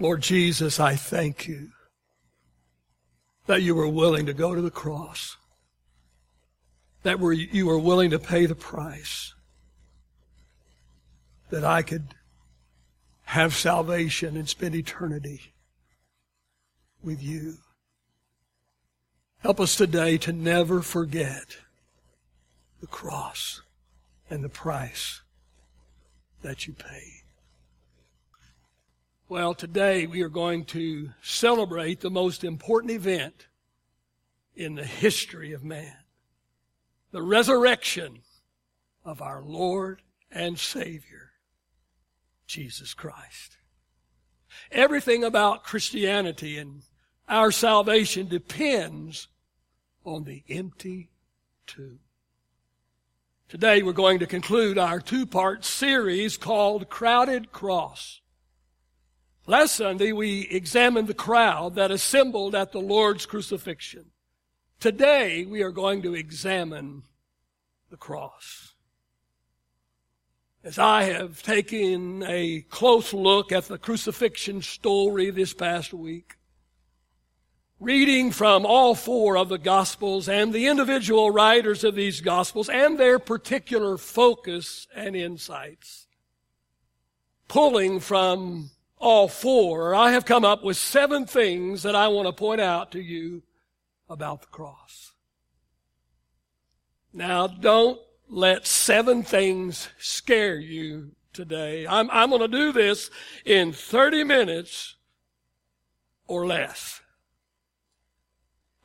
Lord Jesus, I thank you that you were willing to go to the cross, that you were willing to pay the price, that I could have salvation and spend eternity with you. Help us today to never forget the cross and the price that you paid. Well, today we are going to celebrate the most important event in the history of man. The resurrection of our Lord and Savior, Jesus Christ. Everything about Christianity and our salvation depends on the empty tomb. Today we're going to conclude our two-part series called Crowded Cross. Last Sunday we examined the crowd that assembled at the Lord's crucifixion. Today we are going to examine the cross. As I have taken a close look at the crucifixion story this past week, reading from all four of the Gospels and the individual writers of these Gospels and their particular focus and insights. Pulling from all four, I have come up with seven things that I want to point out to you about the cross. Now, don't let seven things scare you today. I'm, I'm going to do this in 30 minutes or less.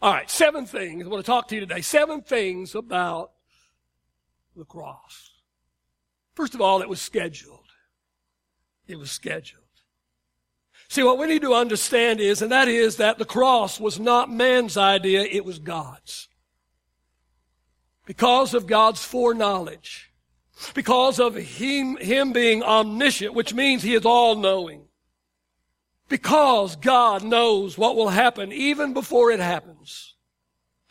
All right, seven things I want to talk to you today. Seven things about the cross. First of all, it was scheduled. It was scheduled. See, what we need to understand is, and that is that the cross was not man's idea, it was God's. Because of God's foreknowledge, because of him, him being omniscient, which means he is all knowing, because God knows what will happen even before it happens.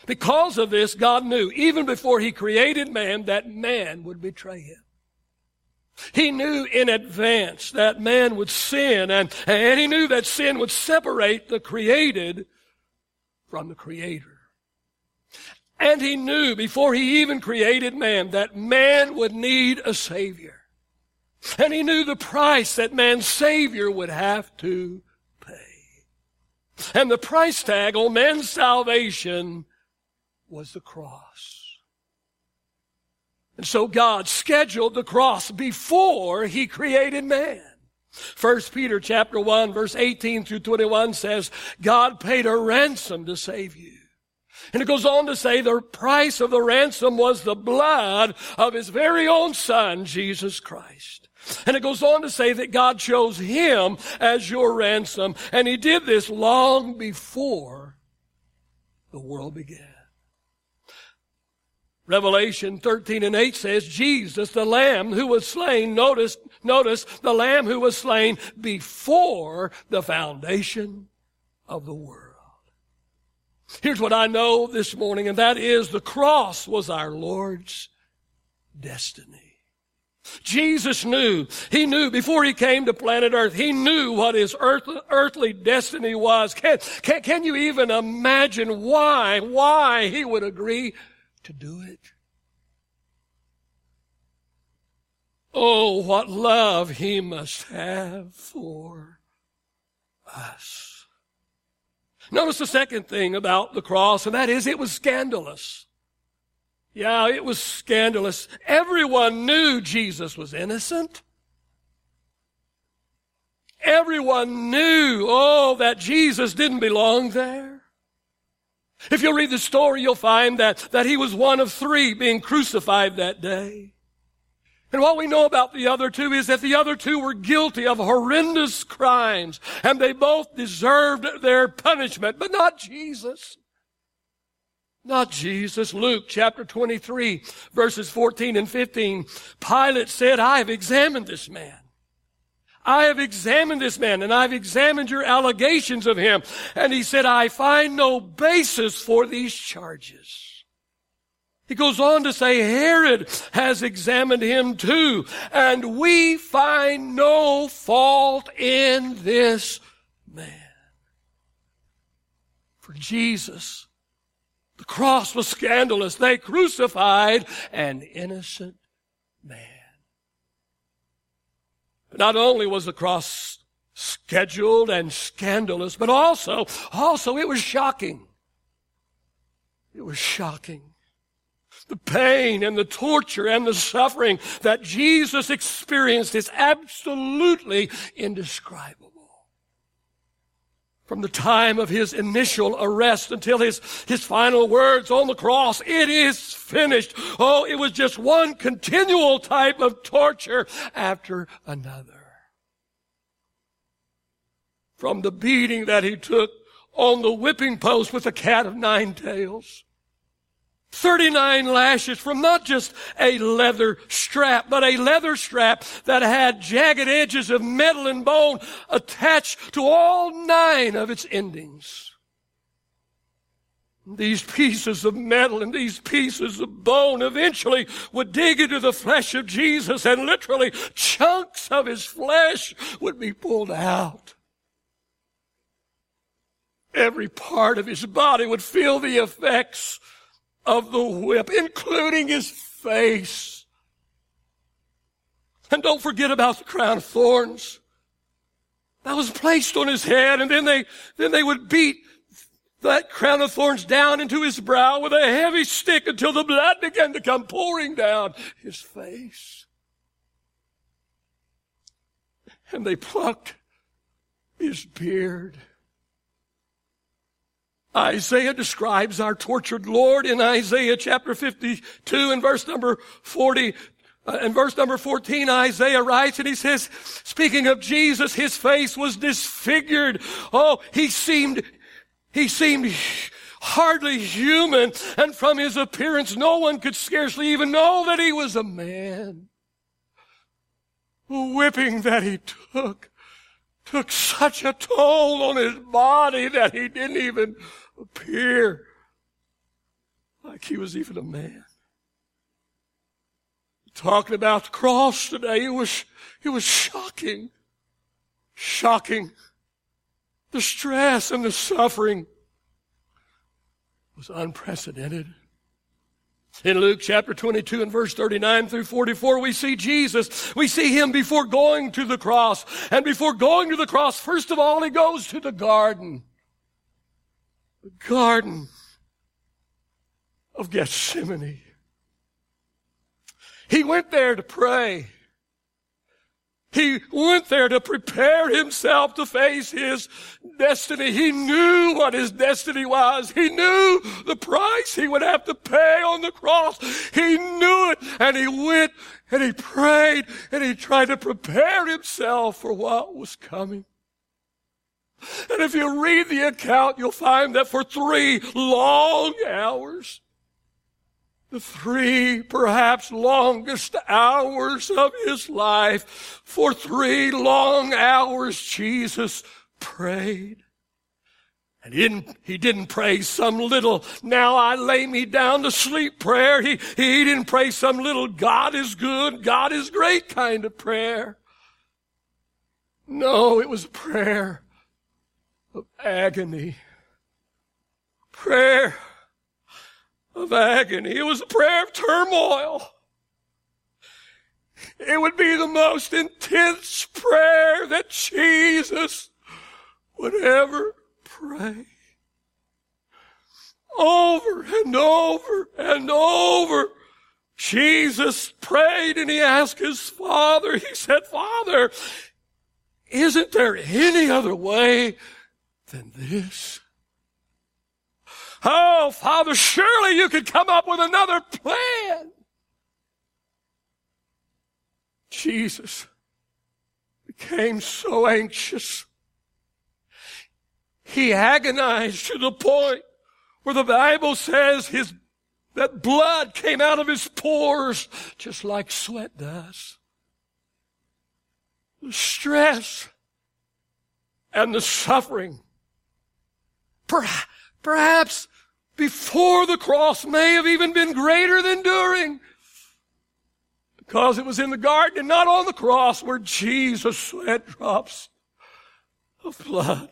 Because of this, God knew, even before He created man, that man would betray Him. He knew in advance that man would sin, and, and He knew that sin would separate the created from the Creator. And He knew before He even created man that man would need a Savior. And he knew the price that man's Savior would have to pay. And the price tag on man's salvation was the cross. And so God scheduled the cross before he created man. First Peter chapter 1 verse 18 through 21 says, God paid a ransom to save you. And it goes on to say the price of the ransom was the blood of his very own son, Jesus Christ. And it goes on to say that God chose him as your ransom. And he did this long before the world began. Revelation 13 and 8 says, Jesus, the Lamb who was slain, notice, notice, the Lamb who was slain before the foundation of the world. Here's what I know this morning, and that is the cross was our Lord's destiny. Jesus knew, he knew before he came to planet earth, he knew what his earth, earthly destiny was. Can, can, can you even imagine why, why he would agree to do it? Oh, what love he must have for us. Notice the second thing about the cross, and that is it was scandalous. Yeah, it was scandalous. Everyone knew Jesus was innocent. Everyone knew, oh, that Jesus didn't belong there. If you'll read the story, you'll find that, that he was one of three being crucified that day. And what we know about the other two is that the other two were guilty of horrendous crimes, and they both deserved their punishment, but not Jesus. Not Jesus. Luke chapter 23 verses 14 and 15. Pilate said, I have examined this man. I have examined this man and I've examined your allegations of him. And he said, I find no basis for these charges. He goes on to say, Herod has examined him too, and we find no fault in this man. For Jesus, the cross was scandalous. They crucified an innocent man. Not only was the cross scheduled and scandalous, but also, also it was shocking. It was shocking. The pain and the torture and the suffering that Jesus experienced is absolutely indescribable. From the time of his initial arrest until his, his final words on the cross, it is finished. Oh, it was just one continual type of torture after another. From the beating that he took on the whipping post with a cat of nine tails 39 lashes from not just a leather strap, but a leather strap that had jagged edges of metal and bone attached to all nine of its endings. These pieces of metal and these pieces of bone eventually would dig into the flesh of Jesus and literally chunks of his flesh would be pulled out. Every part of his body would feel the effects of the whip, including his face. And don't forget about the crown of thorns. That was placed on his head, and then they, then they would beat that crown of thorns down into his brow with a heavy stick until the blood began to come pouring down his face. And they plucked his beard. Isaiah describes our tortured Lord in Isaiah chapter 52 and verse number 40. Uh, in verse number 14, Isaiah writes and he says, speaking of Jesus, his face was disfigured. Oh, he seemed, he seemed hardly human. And from his appearance, no one could scarcely even know that he was a man. The whipping that he took took such a toll on his body that he didn't even appear like he was even a man. Talking about the cross today, it was, it was shocking. Shocking. The stress and the suffering was unprecedented. In Luke chapter 22 and verse 39 through 44, we see Jesus. We see him before going to the cross. And before going to the cross, first of all, he goes to the garden the Garden of Gethsemane. He went there to pray. He went there to prepare himself to face his destiny. He knew what his destiny was. He knew the price he would have to pay on the cross. He knew it and he went and he prayed and he tried to prepare himself for what was coming. And if you read the account, you'll find that for three long hours, the three perhaps longest hours of his life, for three long hours, Jesus prayed. And he didn't, he didn't pray some little, now I lay me down to sleep prayer. He, he didn't pray some little God is good, God is great kind of prayer. No, it was prayer of agony. Prayer of agony. It was a prayer of turmoil. It would be the most intense prayer that Jesus would ever pray. Over and over and over. Jesus prayed and he asked his father, he said, Father, isn't there any other way than this? Oh, Father, surely you could come up with another plan. Jesus became so anxious. He agonized to the point where the Bible says his, that blood came out of his pores just like sweat does. The stress and the suffering Perhaps before the cross may have even been greater than during. Because it was in the garden and not on the cross where Jesus sweat drops of blood.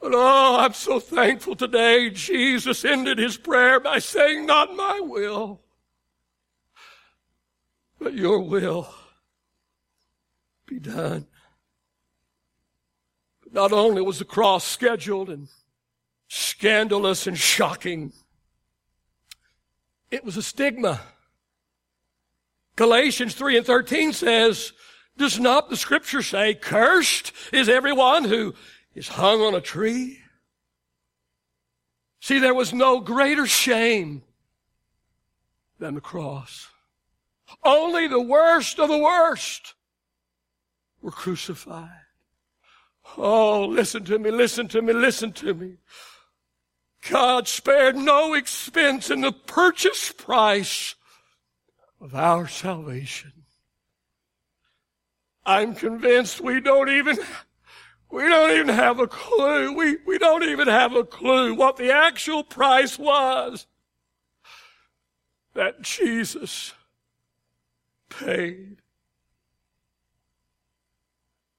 But oh, I'm so thankful today. Jesus ended his prayer by saying, Not my will, but your will be done. Not only was the cross scheduled and scandalous and shocking, it was a stigma. Galatians 3 and 13 says, does not the scripture say, cursed is everyone who is hung on a tree. See, there was no greater shame than the cross. Only the worst of the worst were crucified. Oh, listen to me, listen to me, listen to me. God spared no expense in the purchase price of our salvation. I'm convinced we don't even we don't even have a clue. We, we don't even have a clue what the actual price was that Jesus paid.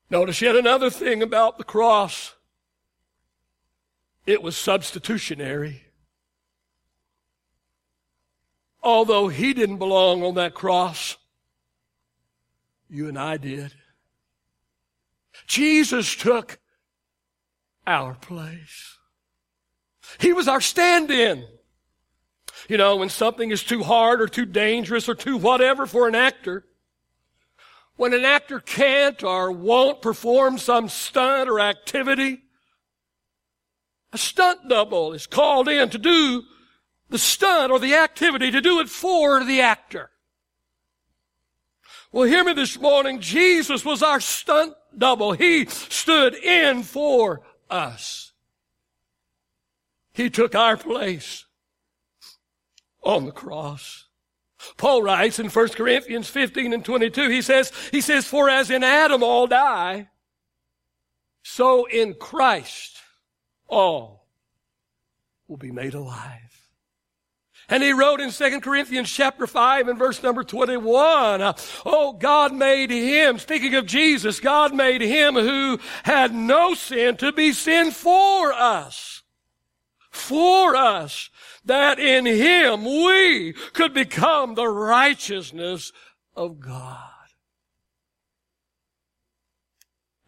Notice yet another thing about the cross. It was substitutionary. Although he didn't belong on that cross, you and I did. Jesus took our place. He was our stand-in. You know, when something is too hard or too dangerous or too whatever for an actor, when an actor can't or won't perform some stunt or activity, a stunt double is called in to do the stunt or the activity, to do it for the actor. Well, hear me this morning. Jesus was our stunt double. He stood in for us. He took our place on the cross. Paul writes in 1 Corinthians 15 and 22, he says, he says, for as in Adam all die, so in Christ all will be made alive. And he wrote in 2 Corinthians chapter 5 and verse number 21, uh, Oh, God made him, speaking of Jesus, God made him who had no sin to be sin for us. For us. That in him we could become the righteousness of God.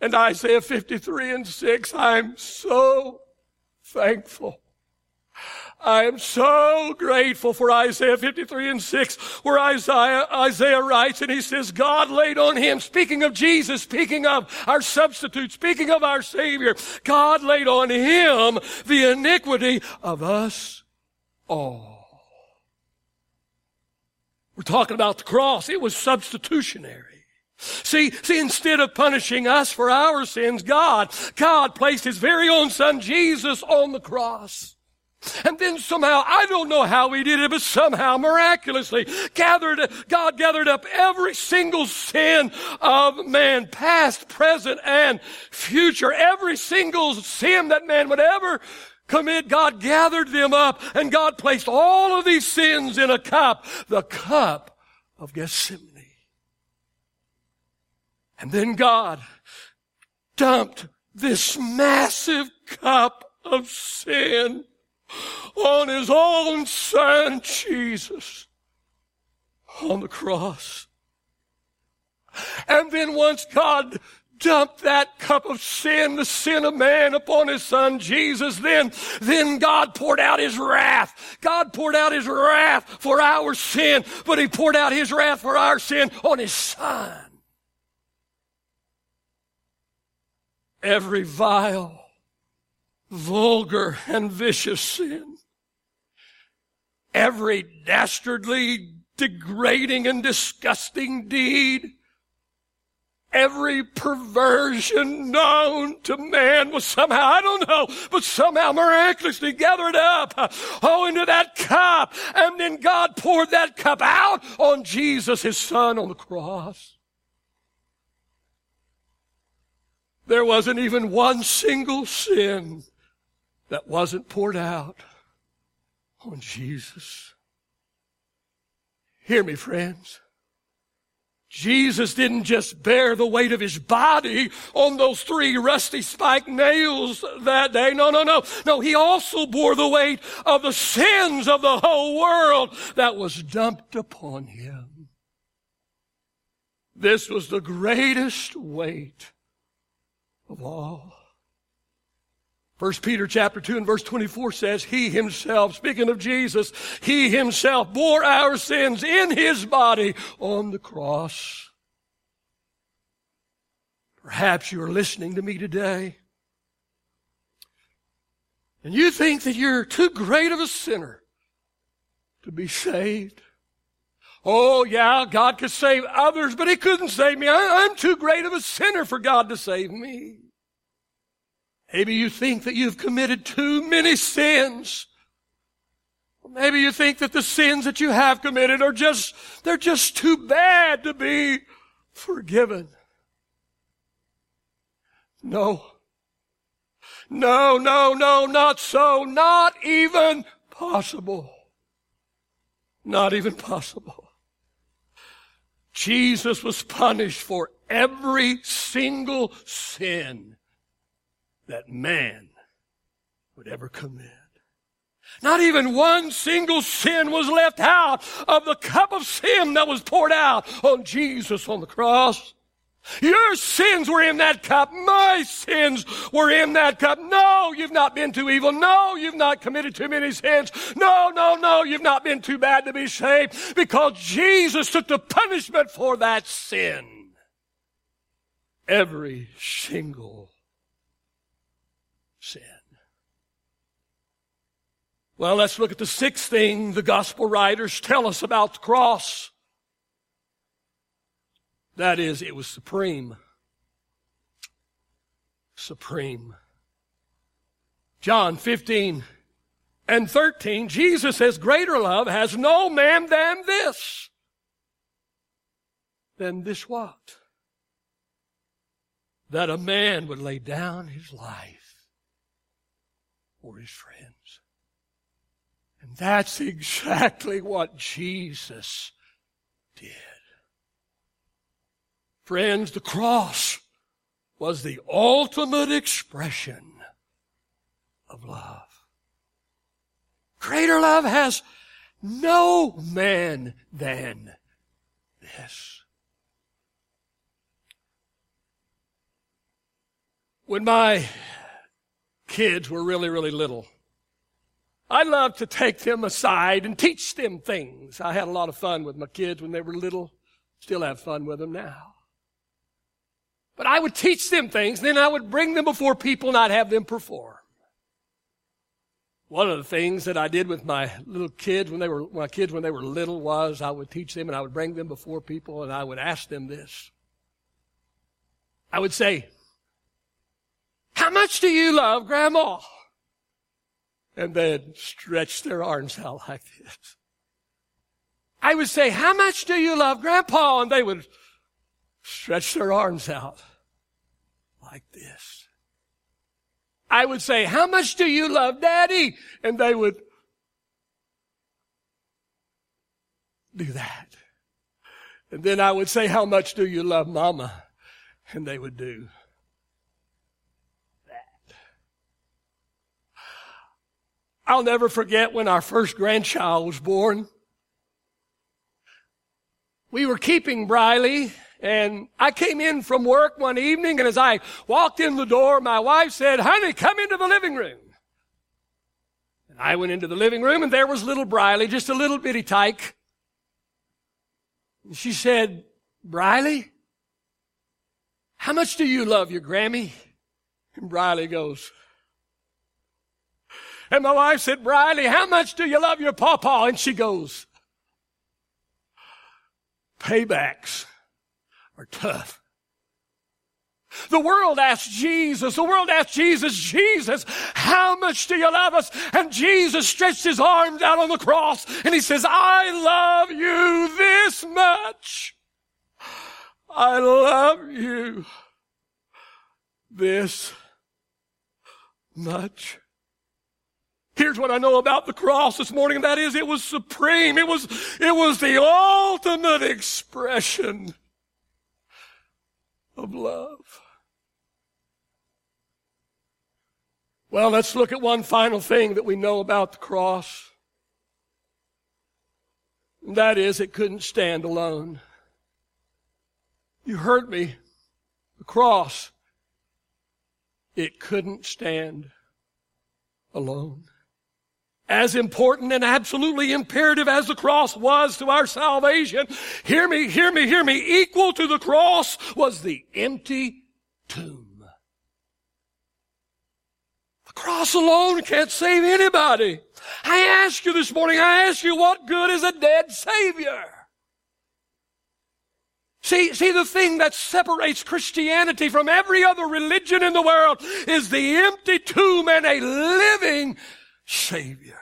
And Isaiah 53 and 6, I'm so thankful I am so grateful for Isaiah 53 and 6, where Isaiah, Isaiah writes and he says, God laid on him, speaking of Jesus, speaking of our substitute, speaking of our Savior, God laid on him the iniquity of us all. We're talking about the cross. It was substitutionary. See, see, instead of punishing us for our sins, God, God placed His very own Son, Jesus, on the cross. And then somehow, I don't know how he did it, but somehow miraculously gathered, God gathered up every single sin of man, past, present, and future. Every single sin that man would ever commit, God gathered them up and God placed all of these sins in a cup, the cup of Gethsemane. And then God dumped this massive cup of sin on his own son, Jesus, on the cross. And then once God dumped that cup of sin, the sin of man upon his son Jesus, then, then God poured out his wrath. God poured out his wrath for our sin, but he poured out his wrath for our sin on his son. Every vile, vulgar and vicious sin. Every dastardly, degrading and disgusting deed. Every perversion known to man was somehow, I don't know, but somehow miraculously gathered up, oh, into that cup. And then God poured that cup out on Jesus, his son, on the cross. There wasn't even one single sin that wasn't poured out on Jesus. Hear me, friends. Jesus didn't just bear the weight of his body on those three rusty spike nails that day. No, no, no. No, he also bore the weight of the sins of the whole world that was dumped upon him. This was the greatest weight of all. First Peter chapter 2 and verse 24 says, He himself, speaking of Jesus, He himself bore our sins in His body on the cross. Perhaps you're listening to me today and you think that you're too great of a sinner to be saved. Oh yeah, God could save others, but He couldn't save me. I, am too great of a sinner for God to save me. Maybe you think that you've committed too many sins. Maybe you think that the sins that you have committed are just, they're just too bad to be forgiven. No. No, no, no, not so. Not even possible. Not even possible. Jesus was punished for every single sin that man would ever commit. Not even one single sin was left out of the cup of sin that was poured out on Jesus on the cross. Your sins were in that cup. My sins were in that cup. No, you've not been too evil. No, you've not committed too many sins. No, no, no, you've not been too bad to be saved because Jesus took the punishment for that sin. Every single sin. Well, let's look at the sixth thing the gospel writers tell us about the cross. That is, it was supreme. Supreme. John 15 and 13, Jesus says, Greater love has no man than this. Than this what? That a man would lay down his life for his friends. And that's exactly what Jesus did. Friends, the cross was the ultimate expression of love. Greater love has no man than this. When my kids were really, really little, I loved to take them aside and teach them things. I had a lot of fun with my kids when they were little. Still have fun with them now. But I would teach them things, then I would bring them before people and I'd have them perform. One of the things that I did with my little kids when they were, my kids when they were little was I would teach them and I would bring them before people and I would ask them this. I would say, how much do you love grandma? And they'd stretch their arms out like this. I would say, how much do you love grandpa? And they would stretch their arms out like this. I would say, how much do you love daddy? And they would do that. And then I would say, how much do you love mama? And they would do that. I'll never forget when our first grandchild was born. We were keeping Briley and I came in from work one evening, and as I walked in the door, my wife said, Honey, come into the living room. And I went into the living room, and there was little Briley, just a little bitty tyke. And she said, Briley, how much do you love your Grammy? And Briley goes, and my wife said, Briley, how much do you love your papa? And she goes, paybacks are tough. The world asked Jesus, the world asked Jesus, Jesus, how much do you love us? And Jesus stretched his arms out on the cross and he says, I love you this much. I love you this much. Here's what I know about the cross this morning, and that is it was supreme. It was, it was the ultimate expression of love. Well, let's look at one final thing that we know about the cross. And that is, it couldn't stand alone. You heard me. The cross, it couldn't stand alone. As important and absolutely imperative as the cross was to our salvation, hear me, hear me, hear me, equal to the cross was the empty tomb. The cross alone can't save anybody. I ask you this morning, I ask you, what good is a dead Savior? See, see, the thing that separates Christianity from every other religion in the world is the empty tomb and a living Savior.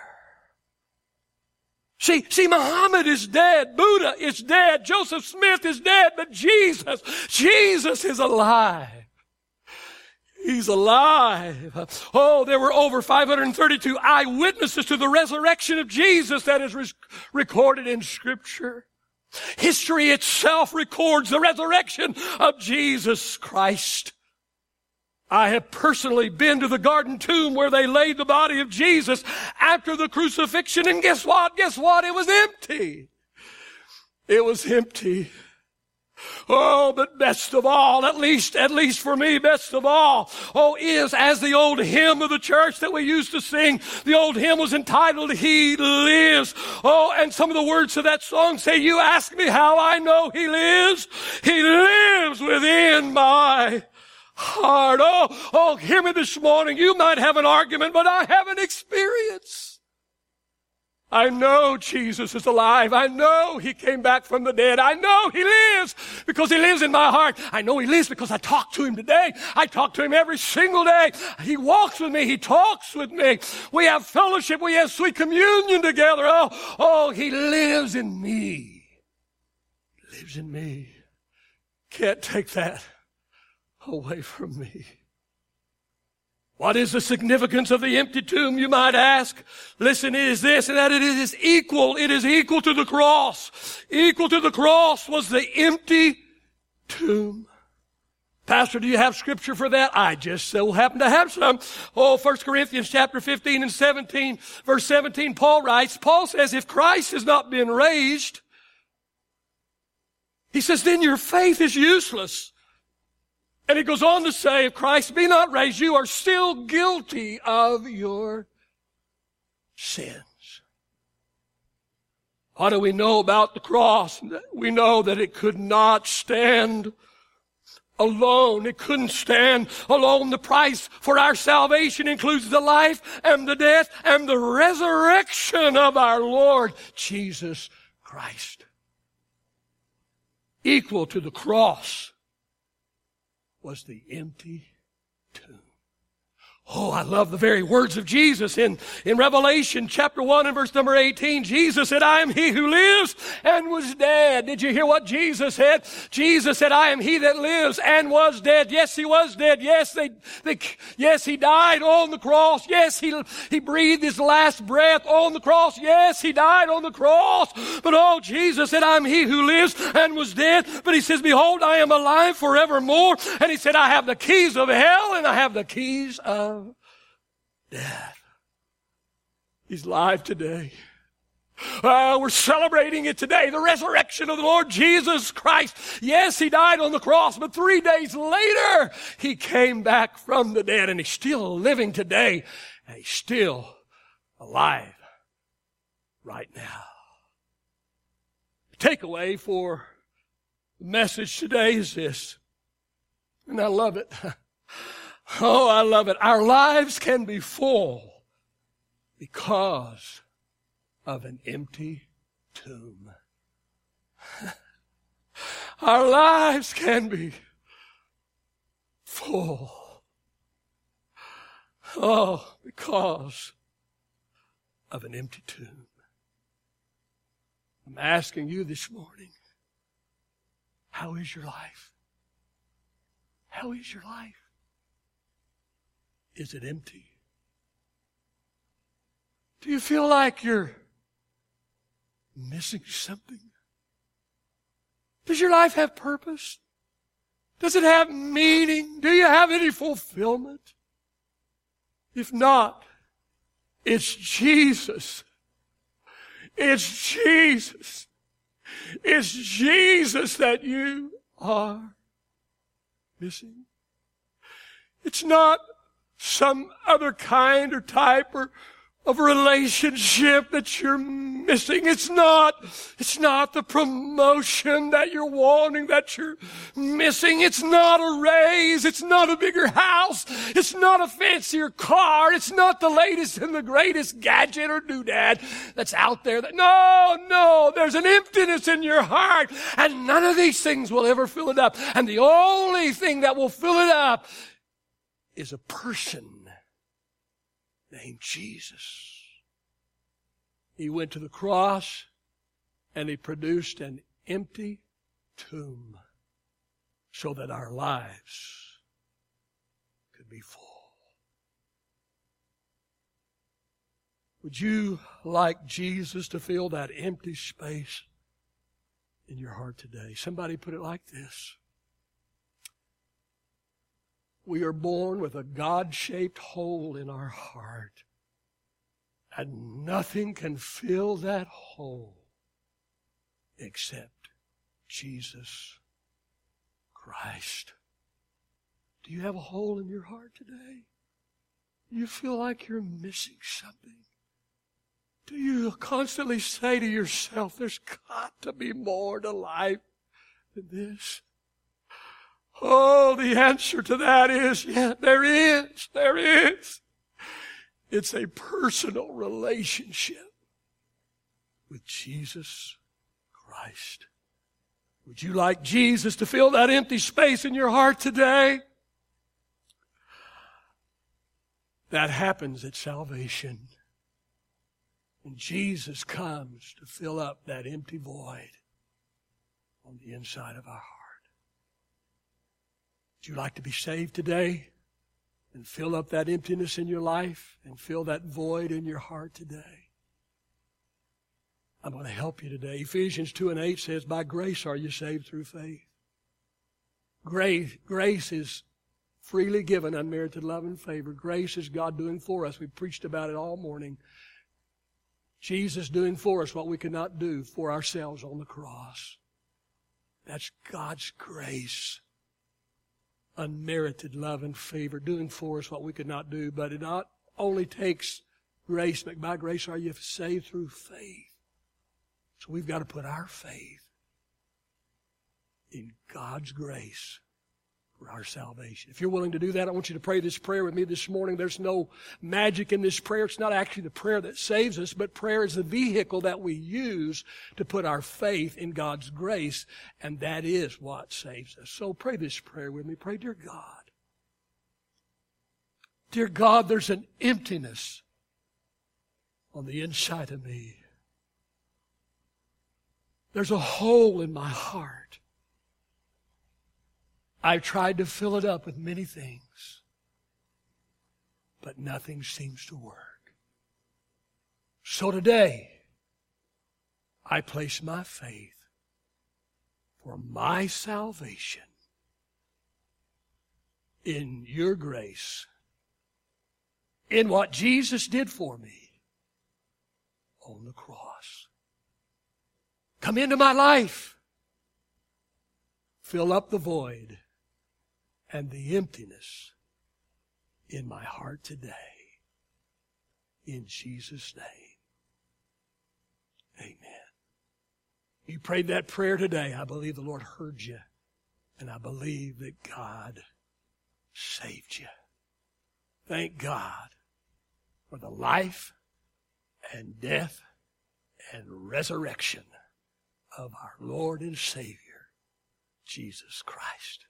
See, see, Muhammad is dead. Buddha is dead. Joseph Smith is dead. But Jesus, Jesus is alive. He's alive. Oh, there were over 532 eyewitnesses to the resurrection of Jesus that is re- recorded in scripture. History itself records the resurrection of Jesus Christ. I have personally been to the garden tomb where they laid the body of Jesus after the crucifixion and guess what? Guess what? It was empty. It was empty. Oh, but best of all, at least, at least for me, best of all, oh, is as the old hymn of the church that we used to sing. The old hymn was entitled, He Lives. Oh, and some of the words of that song say, You ask me how I know He lives. He lives within my heart. Oh, oh, hear me this morning. You might have an argument, but I have an experience. I know Jesus is alive. I know He came back from the dead. I know He lives because He lives in my heart. I know He lives because I talk to Him today. I talk to Him every single day. He walks with me. He talks with me. We have fellowship. We have sweet communion together. Oh, oh, He lives in me. He lives in me. Can't take that away from me. What is the significance of the empty tomb, you might ask? Listen, it is this, and that it is equal. It is equal to the cross. Equal to the cross was the empty tomb. Pastor, do you have scripture for that? I just so happen to have some. Oh, 1 Corinthians chapter 15 and 17, verse 17, Paul writes, Paul says, if Christ has not been raised, he says, then your faith is useless. And he goes on to say, if Christ be not raised, you are still guilty of your sins. What do we know about the cross? We know that it could not stand alone. It couldn't stand alone. The price for our salvation includes the life and the death and the resurrection of our Lord Jesus Christ. Equal to the cross was the empty tomb. Oh, I love the very words of Jesus in, in Revelation chapter 1 and verse number 18. Jesus said, I am he who lives and was dead. Did you hear what Jesus said? Jesus said, I am he that lives and was dead. Yes, he was dead. Yes, they, they, yes, he died on the cross. Yes, he, he breathed his last breath on the cross. Yes, he died on the cross. But oh, Jesus said, I'm he who lives and was dead. But he says, behold, I am alive forevermore. And he said, I have the keys of hell and I have the keys of death. He's alive today. Uh, we're celebrating it today, the resurrection of the Lord Jesus Christ. Yes, He died on the cross, but three days later, He came back from the dead and He's still living today and He's still alive right now. The takeaway for the message today is this, and I love it. Oh, I love it. Our lives can be full because of an empty tomb. Our lives can be full. Oh, because of an empty tomb. I'm asking you this morning, how is your life? How is your life? Is it empty? Do you feel like you're missing something? Does your life have purpose? Does it have meaning? Do you have any fulfillment? If not, it's Jesus. It's Jesus. It's Jesus that you are missing. It's not some other kind or type or of relationship that you're missing. It's not, it's not the promotion that you're wanting that you're missing. It's not a raise. It's not a bigger house. It's not a fancier car. It's not the latest and the greatest gadget or doodad that's out there that, no, no, there's an emptiness in your heart and none of these things will ever fill it up. And the only thing that will fill it up is a person named Jesus. He went to the cross and he produced an empty tomb so that our lives could be full. Would you like Jesus to fill that empty space in your heart today? Somebody put it like this. We are born with a God shaped hole in our heart. And nothing can fill that hole except Jesus Christ. Do you have a hole in your heart today? You feel like you're missing something? Do you constantly say to yourself, there's got to be more to life than this? Oh, the answer to that is, yeah, there is. There is. It's a personal relationship with Jesus Christ. Would you like Jesus to fill that empty space in your heart today? That happens at salvation. And Jesus comes to fill up that empty void on the inside of our heart. Would you like to be saved today and fill up that emptiness in your life and fill that void in your heart today? I'm going to help you today. Ephesians 2 and 8 says, By grace are you saved through faith. Grace, grace is freely given, unmerited love and favor. Grace is God doing for us. We preached about it all morning. Jesus doing for us what we could not do for ourselves on the cross. That's God's grace unmerited love and favor, doing for us what we could not do. But it not only takes grace, but by grace are you saved through faith. So we've got to put our faith in God's grace for our salvation. If you're willing to do that, I want you to pray this prayer with me this morning. There's no magic in this prayer. It's not actually the prayer that saves us, but prayer is the vehicle that we use to put our faith in God's grace, and that is what saves us. So pray this prayer with me. Pray, dear God. Dear God, there's an emptiness on the inside of me. There's a hole in my heart. I've tried to fill it up with many things, but nothing seems to work. So today, I place my faith for my salvation in your grace, in what Jesus did for me on the cross. Come into my life. Fill up the void and the emptiness in my heart today. In Jesus' name. Amen. You prayed that prayer today. I believe the Lord heard you. And I believe that God saved you. Thank God for the life and death and resurrection of our Lord and Savior, Jesus Christ.